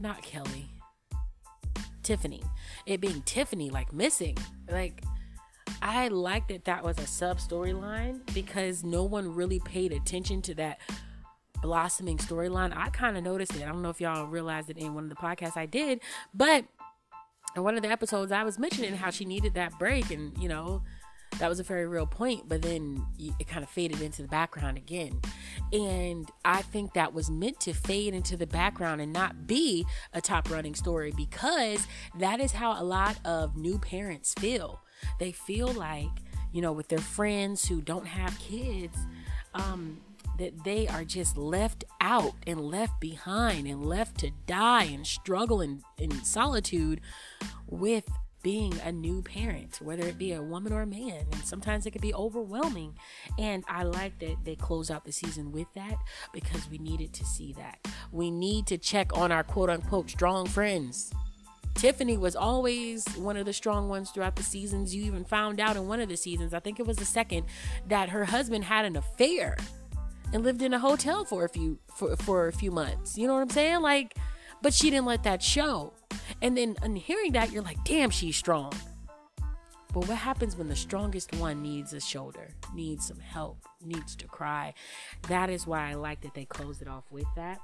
not Kelly. Tiffany. It being Tiffany, like missing. Like, I like that that was a sub storyline because no one really paid attention to that blossoming storyline. I kind of noticed it. I don't know if y'all realized it in one of the podcasts I did, but in one of the episodes, I was mentioning how she needed that break, and you know, that was a very real point, but then it kind of faded into the background again. And I think that was meant to fade into the background and not be a top running story because that is how a lot of new parents feel. They feel like, you know, with their friends who don't have kids, um, that they are just left out and left behind and left to die and struggle in, in solitude with being a new parent, whether it be a woman or a man. And sometimes it could be overwhelming. And I like that they close out the season with that because we needed to see that. We need to check on our quote unquote strong friends. Tiffany was always one of the strong ones throughout the seasons. You even found out in one of the seasons, I think it was the second, that her husband had an affair and lived in a hotel for a few for, for a few months. You know what I'm saying? Like but she didn't let that show. And then on hearing that, you're like, damn, she's strong. But what happens when the strongest one needs a shoulder, needs some help, needs to cry? That is why I like that they closed it off with that.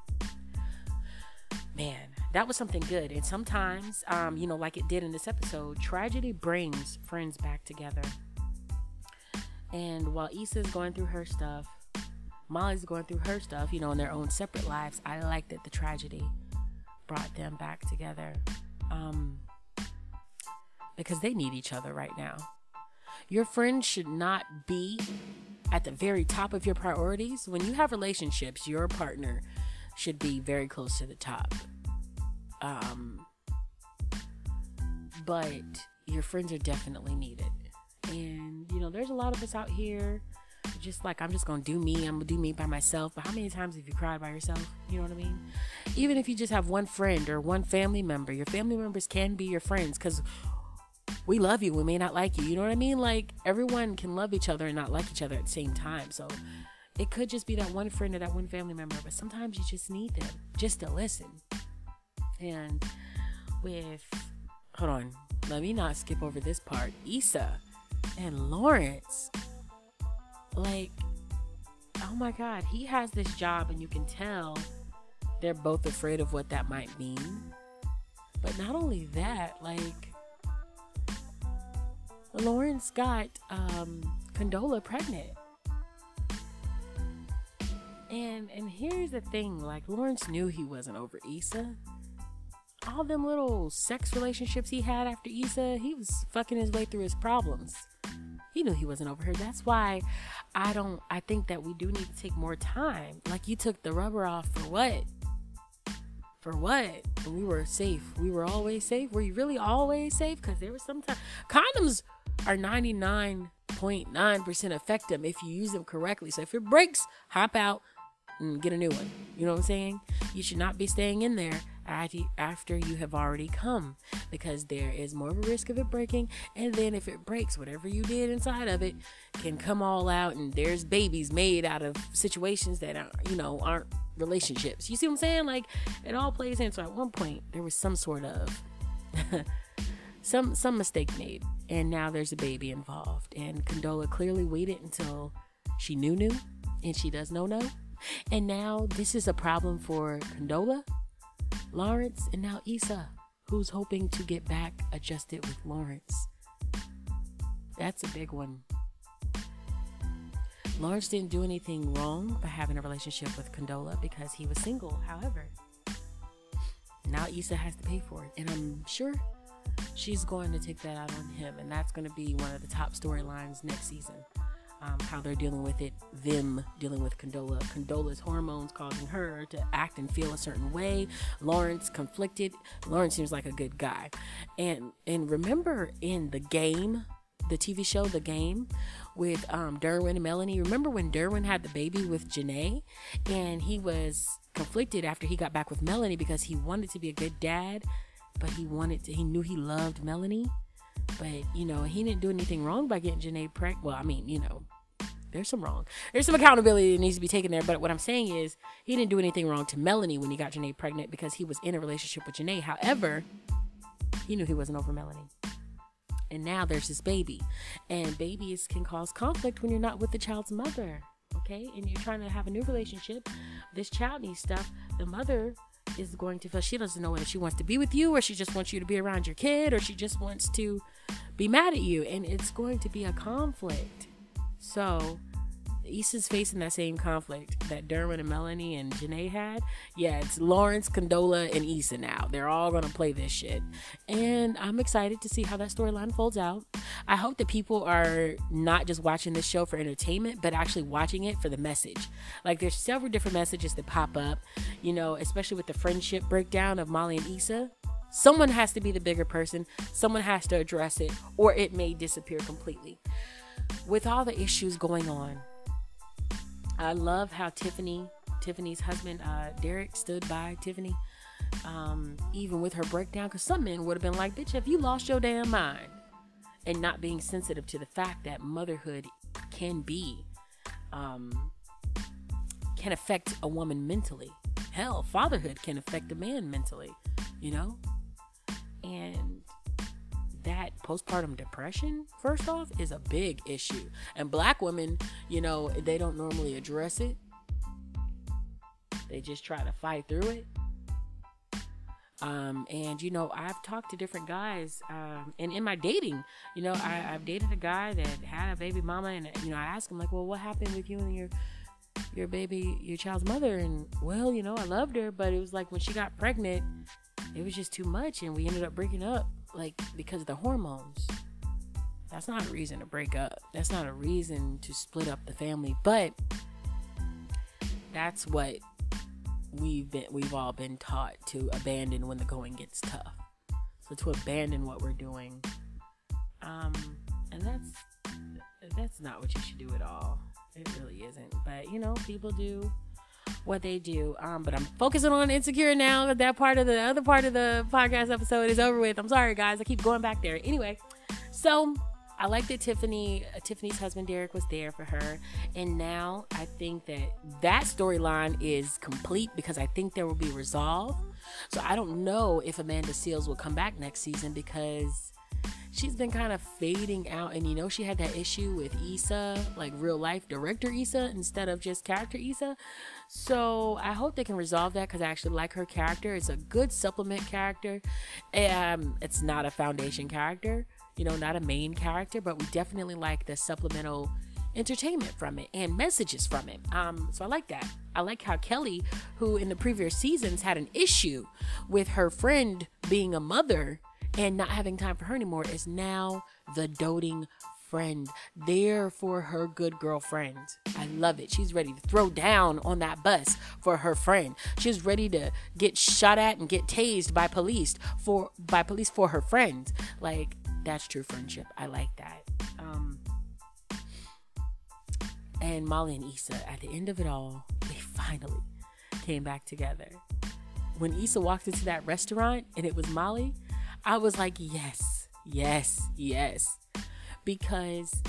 Man, that was something good. And sometimes, um, you know, like it did in this episode, tragedy brings friends back together. And while Issa's going through her stuff, Molly's going through her stuff, you know, in their own separate lives, I like that the tragedy brought them back together um, because they need each other right now. Your friends should not be at the very top of your priorities. When you have relationships, your partner should be very close to the top. Um, but your friends are definitely needed. And, you know, there's a lot of us out here just like I'm just gonna do me. I'm gonna do me by myself. But how many times have you cried by yourself? You know what I mean? Even if you just have one friend or one family member, your family members can be your friends because we love you. We may not like you. You know what I mean? Like everyone can love each other and not like each other at the same time. So it could just be that one friend or that one family member. But sometimes you just need them just to listen. And with hold on, let me not skip over this part. Issa and Lawrence like, oh my God, he has this job, and you can tell they're both afraid of what that might mean. But not only that, like, Lawrence got um, Condola pregnant. And and here's the thing, like Lawrence knew he wasn't over Issa. All them little sex relationships he had after Issa, he was fucking his way through his problems. He knew he wasn't over her. That's why I don't I think that we do need to take more time. Like you took the rubber off for what? For what? We were safe. We were always safe. Were you really always safe? Because there was some time condoms are 99.9% effective if you use them correctly. So if it breaks, hop out and get a new one. You know what I'm saying? You should not be staying in there after you have already come because there is more of a risk of it breaking and then if it breaks whatever you did inside of it can come all out and there's babies made out of situations that are you know aren't relationships. You see what i'm saying? Like it all plays into at one point there was some sort of some some mistake made and now there's a baby involved. And condola clearly waited until she knew knew and she does know know and now this is a problem for condola Lawrence, and now Issa, who's hoping to get back adjusted with Lawrence. That's a big one. Lawrence didn't do anything wrong by having a relationship with Condola because he was single. However, now Issa has to pay for it. And I'm sure she's going to take that out on him. And that's going to be one of the top storylines next season um, how they're dealing with it, them dealing with Condola, Condola's hormones causing her to act and feel a certain way. Lawrence conflicted. Lawrence seems like a good guy, and and remember in the game, the TV show, The Game, with um, Derwin and Melanie. Remember when Derwin had the baby with Janay, and he was conflicted after he got back with Melanie because he wanted to be a good dad, but he wanted to. He knew he loved Melanie. But you know, he didn't do anything wrong by getting Janay pregnant. Well, I mean, you know, there's some wrong. There's some accountability that needs to be taken there. But what I'm saying is, he didn't do anything wrong to Melanie when he got Janay pregnant because he was in a relationship with Janay. However, he knew he wasn't over Melanie. And now there's this baby. And babies can cause conflict when you're not with the child's mother. Okay? And you're trying to have a new relationship. This child needs stuff. The mother is going to feel she doesn't know whether she wants to be with you or she just wants you to be around your kid or she just wants to be mad at you. And it's going to be a conflict. So, Issa's facing that same conflict that Derwin and Melanie and Janay had. Yeah, it's Lawrence, Condola, and Issa now. They're all gonna play this shit. And I'm excited to see how that storyline folds out. I hope that people are not just watching this show for entertainment, but actually watching it for the message. Like there's several different messages that pop up, you know, especially with the friendship breakdown of Molly and Issa. Someone has to be the bigger person, someone has to address it, or it may disappear completely with all the issues going on, I love how Tiffany, Tiffany's husband, uh, Derek, stood by Tiffany, um, even with her breakdown. Because some men would have been like, "Bitch, have you lost your damn mind?" And not being sensitive to the fact that motherhood can be, um, can affect a woman mentally. Hell, fatherhood can affect a man mentally. You know, and that postpartum depression, first off, is a big issue. And black women, you know, they don't normally address it, they just try to fight through it. Um, and you know, I've talked to different guys, um, and in my dating, you know, I, have dated a guy that had a baby mama, and you know, I asked him like, well, what happened with you and your your baby, your child's mother? And well, you know, I loved her, but it was like when she got pregnant, it was just too much, and we ended up breaking up like because of the hormones. That's not a reason to break up. That's not a reason to split up the family, but that's what we've been we've all been taught to abandon when the going gets tough. So to abandon what we're doing. Um and that's that's not what you should do at all. It really isn't. But you know, people do what they do. Um, but I'm focusing on insecure now. That that part of the other part of the podcast episode is over with. I'm sorry, guys. I keep going back there. Anyway, so I like that Tiffany, uh, Tiffany's husband Derek was there for her, and now I think that that storyline is complete because I think there will be resolve. So I don't know if Amanda Seales will come back next season because she's been kind of fading out. And you know, she had that issue with Issa, like real life director Issa, instead of just character Issa. So I hope they can resolve that because I actually like her character. It's a good supplement character. Um, it's not a foundation character, you know, not a main character, but we definitely like the supplemental entertainment from it and messages from it. Um, so I like that. I like how Kelly, who in the previous seasons had an issue with her friend being a mother and not having time for her anymore, is now the doting friend there for her good girlfriend. I love it. She's ready to throw down on that bus for her friend. She's ready to get shot at and get tased by police for by police for her friend. Like that's true friendship. I like that. Um and Molly and Issa at the end of it all, they finally came back together. When Issa walked into that restaurant and it was Molly, I was like, yes, yes, yes. Because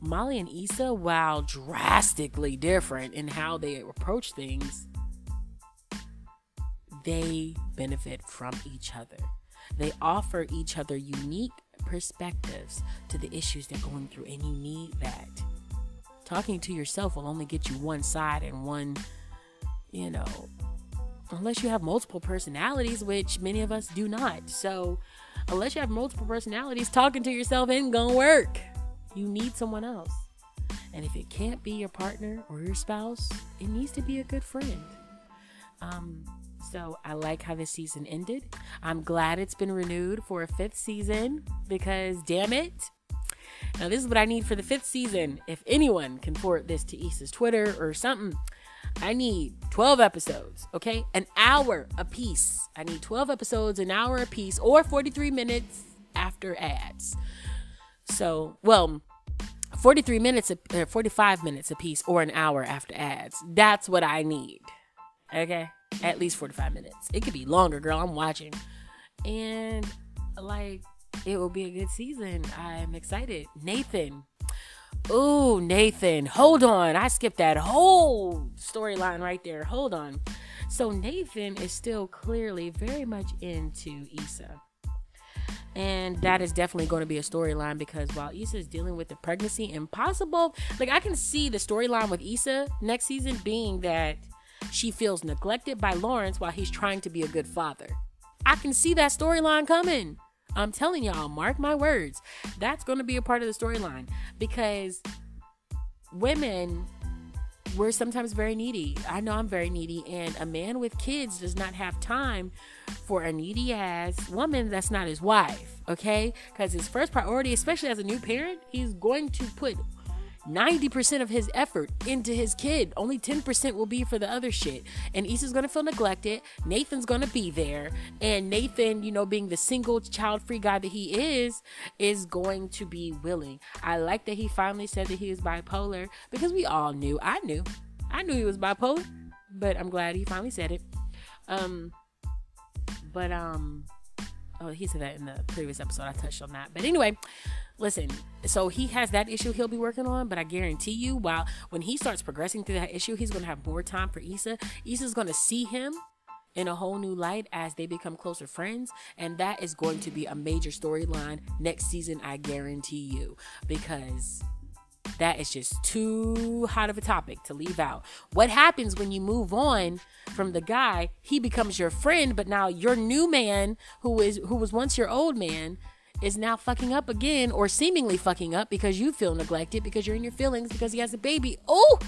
Molly and Issa, while drastically different in how they approach things, they benefit from each other. They offer each other unique perspectives to the issues they're going through, and you need that. Talking to yourself will only get you one side and one, you know, unless you have multiple personalities, which many of us do not. So, unless you have multiple personalities, talking to yourself ain't gonna work. You need someone else. And if it can't be your partner or your spouse, it needs to be a good friend. Um, so I like how this season ended. I'm glad it's been renewed for a fifth season because damn it. Now, this is what I need for the fifth season. If anyone can forward this to Issa's Twitter or something, I need 12 episodes, okay? An hour a piece. I need 12 episodes, an hour a piece, or 43 minutes after ads. So, well, 43 minutes, or uh, 45 minutes a piece, or an hour after ads. That's what I need, okay? At least 45 minutes. It could be longer, girl. I'm watching. And, like, it will be a good season. I'm excited. Nathan, Ooh, Nathan, hold on. I skipped that whole storyline right there. Hold on. So, Nathan is still clearly very much into Issa. And that is definitely going to be a storyline because while Issa is dealing with the pregnancy impossible, like I can see the storyline with Issa next season being that she feels neglected by Lawrence while he's trying to be a good father. I can see that storyline coming. I'm telling y'all, mark my words. That's going to be a part of the storyline because women we're sometimes very needy. I know I'm very needy, and a man with kids does not have time for a needy ass woman that's not his wife, okay? Because his first priority, especially as a new parent, he's going to put 90% of his effort into his kid. Only 10% will be for the other shit. And Issa's gonna feel neglected. Nathan's gonna be there. And Nathan, you know, being the single child free guy that he is, is going to be willing. I like that he finally said that he is bipolar because we all knew. I knew. I knew he was bipolar. But I'm glad he finally said it. Um, but, um, oh, he said that in the previous episode. I touched on that. But anyway, listen so he has that issue he'll be working on but i guarantee you while when he starts progressing through that issue he's going to have more time for Issa Issa's going to see him in a whole new light as they become closer friends and that is going to be a major storyline next season i guarantee you because that is just too hot of a topic to leave out. What happens when you move on from the guy? He becomes your friend, but now your new man, who is who was once your old man, is now fucking up again or seemingly fucking up because you feel neglected because you're in your feelings because he has a baby. Oh,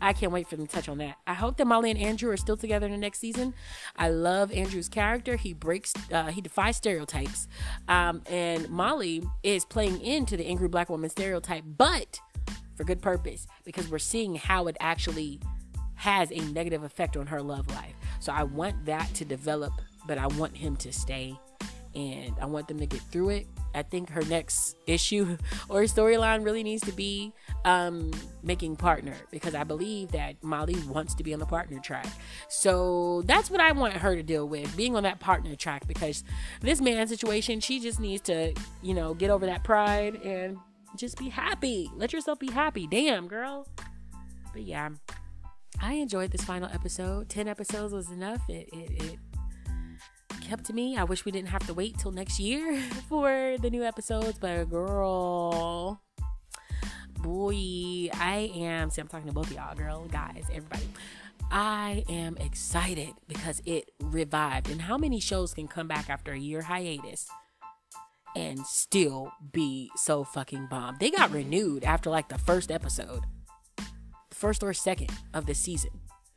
I can't wait for them to touch on that. I hope that Molly and Andrew are still together in the next season. I love Andrew's character. He breaks, uh, he defies stereotypes. Um, and Molly is playing into the angry black woman stereotype, but for good purpose because we're seeing how it actually has a negative effect on her love life. So I want that to develop, but I want him to stay and I want them to get through it. I think her next issue or storyline really needs to be um, making partner because I believe that Molly wants to be on the partner track. So that's what I want her to deal with, being on that partner track because this man situation, she just needs to, you know, get over that pride and just be happy. Let yourself be happy. Damn, girl. But yeah, I enjoyed this final episode. 10 episodes was enough. It, it, it kept me. I wish we didn't have to wait till next year for the new episodes, but girl, boy, I am. See, I'm talking to both of y'all, girl, guys, everybody. I am excited because it revived. And how many shows can come back after a year hiatus and still be so fucking bomb? They got renewed after like the first episode, first or second of the season.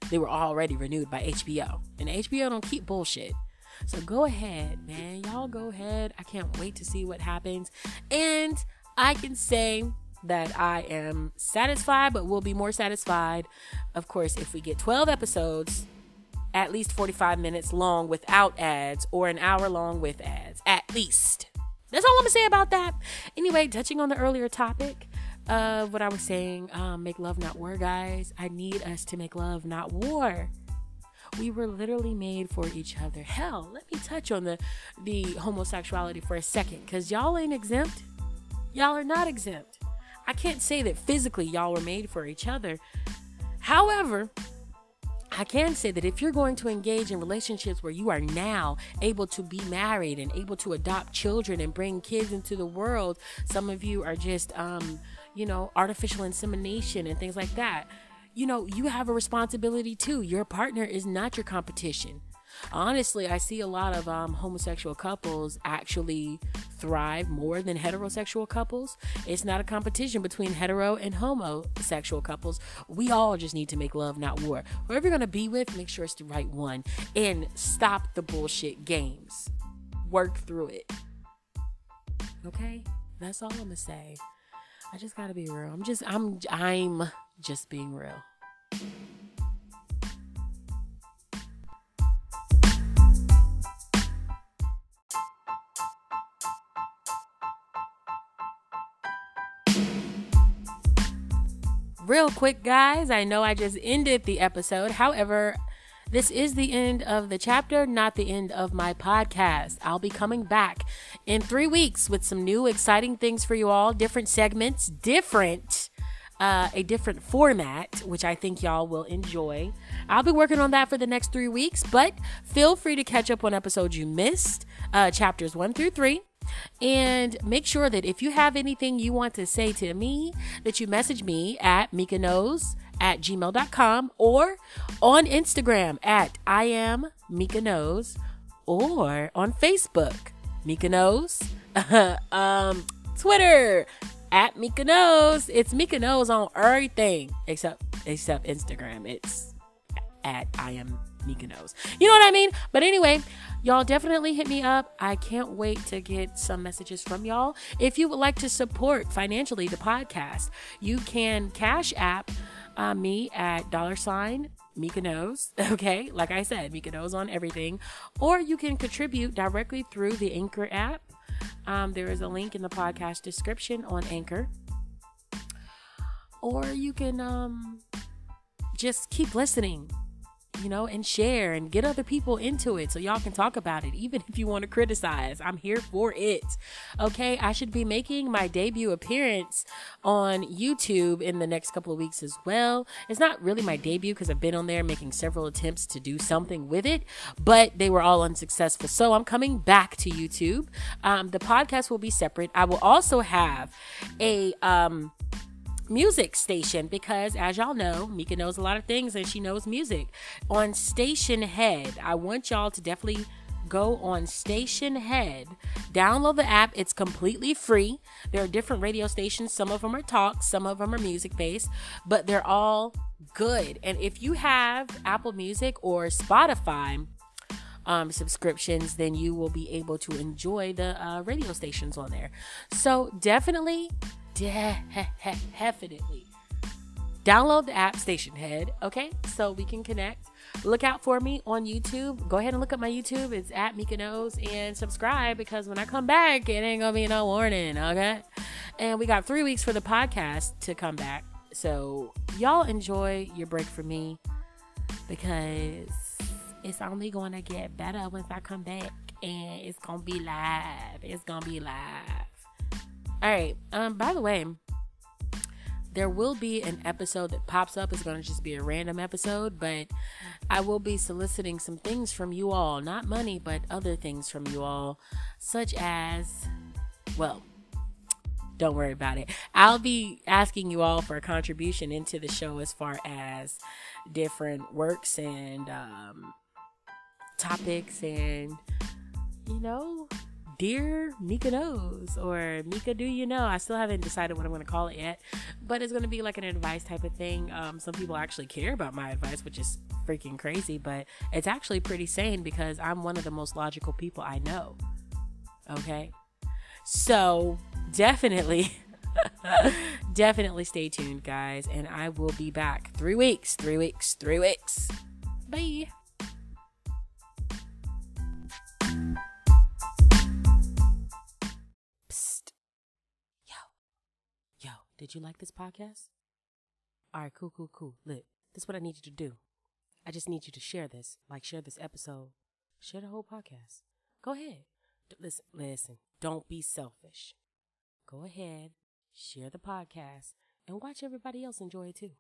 They were already renewed by HBO. And HBO don't keep bullshit. So go ahead, man. Y'all go ahead. I can't wait to see what happens. And I can say that I am satisfied, but will be more satisfied, of course, if we get 12 episodes, at least 45 minutes long without ads, or an hour long with ads, at least. That's all I'm gonna say about that. Anyway, touching on the earlier topic of what I was saying, um, make love, not war, guys. I need us to make love, not war. We were literally made for each other. Hell, let me touch on the the homosexuality for a second, cause y'all ain't exempt. Y'all are not exempt. I can't say that physically y'all were made for each other. However, I can say that if you're going to engage in relationships where you are now able to be married and able to adopt children and bring kids into the world, some of you are just, um, you know, artificial insemination and things like that. You know, you have a responsibility too. Your partner is not your competition. Honestly, I see a lot of um, homosexual couples actually thrive more than heterosexual couples. It's not a competition between hetero and homosexual couples. We all just need to make love, not war. Whoever you're going to be with, make sure it's the right one and stop the bullshit games. Work through it. Okay? That's all I'm going to say. I just got to be real. I'm just I'm I'm just being real. Real quick, guys. I know I just ended the episode. However, this is the end of the chapter, not the end of my podcast. I'll be coming back in three weeks with some new exciting things for you all, different segments, different. Uh, a different format, which I think y'all will enjoy. I'll be working on that for the next three weeks, but feel free to catch up on episodes you missed, uh, chapters one through three. And make sure that if you have anything you want to say to me, that you message me at Mika knows at gmail.com or on Instagram at I am Mika knows or on Facebook, Mika knows, um, Twitter at Mika knows. It's Mika knows on everything except except Instagram. It's at I am Mika knows. You know what I mean? But anyway, y'all definitely hit me up. I can't wait to get some messages from y'all. If you would like to support financially the podcast, you can cash app uh, me at dollar sign Mika knows. Okay, like I said, Mika knows on everything. Or you can contribute directly through the Anchor app. Um, there is a link in the podcast description on Anchor. Or you can um, just keep listening you know, and share and get other people into it so y'all can talk about it, even if you want to criticize. I'm here for it. Okay, I should be making my debut appearance on YouTube in the next couple of weeks as well. It's not really my debut because I've been on there making several attempts to do something with it, but they were all unsuccessful. So I'm coming back to YouTube. Um, the podcast will be separate. I will also have a um, music station because, as y'all know, Mika knows a lot of things and she knows music. On Stationhead I want y'all to definitely go on Stationhead download the app. It's completely free. There are different radio stations. Some of them are talk, some of them are music based, but they're all good. And if you have Apple Music or Spotify, um, subscriptions, then you will be able to enjoy the uh, radio stations on there. So definitely definitely download the app Stationhead, okay? So we can connect. Look out for me on YouTube. Go ahead and look up my YouTube. It's at Mika Knows and subscribe because when I come back, it ain't gonna be no warning, okay? And we got three weeks for the podcast to come back. So y'all enjoy your break for me because it's only gonna get better once I come back and it's gonna be live. It's gonna be live. All right. Um, by the way, there will be an episode that pops up. It's going to just be a random episode, but I will be soliciting some things from you all. Not money, but other things from you all, such as, well, don't worry about it. I'll be asking you all for a contribution into the show as far as different works and um, topics and, you know, Dear Mika Knows or Mika Do You Know. I still haven't decided what I'm going to call it yet, but it's going to be like an advice type of thing. Um, some people actually care about my advice, which is freaking crazy, but it's actually pretty sane because I'm one of the most logical people I know. Okay? So definitely. definitely stay tuned, guys, and I will be back. Three weeks, three weeks, three weeks. Bye. Did you like this podcast? All right, cool, cool, cool. Lit. This is what I need you to do. I just need you to share this. Like, share this episode. Share the whole podcast. Go ahead. Listen, listen. Don't be selfish. Go ahead, share the podcast, and watch everybody else enjoy it too.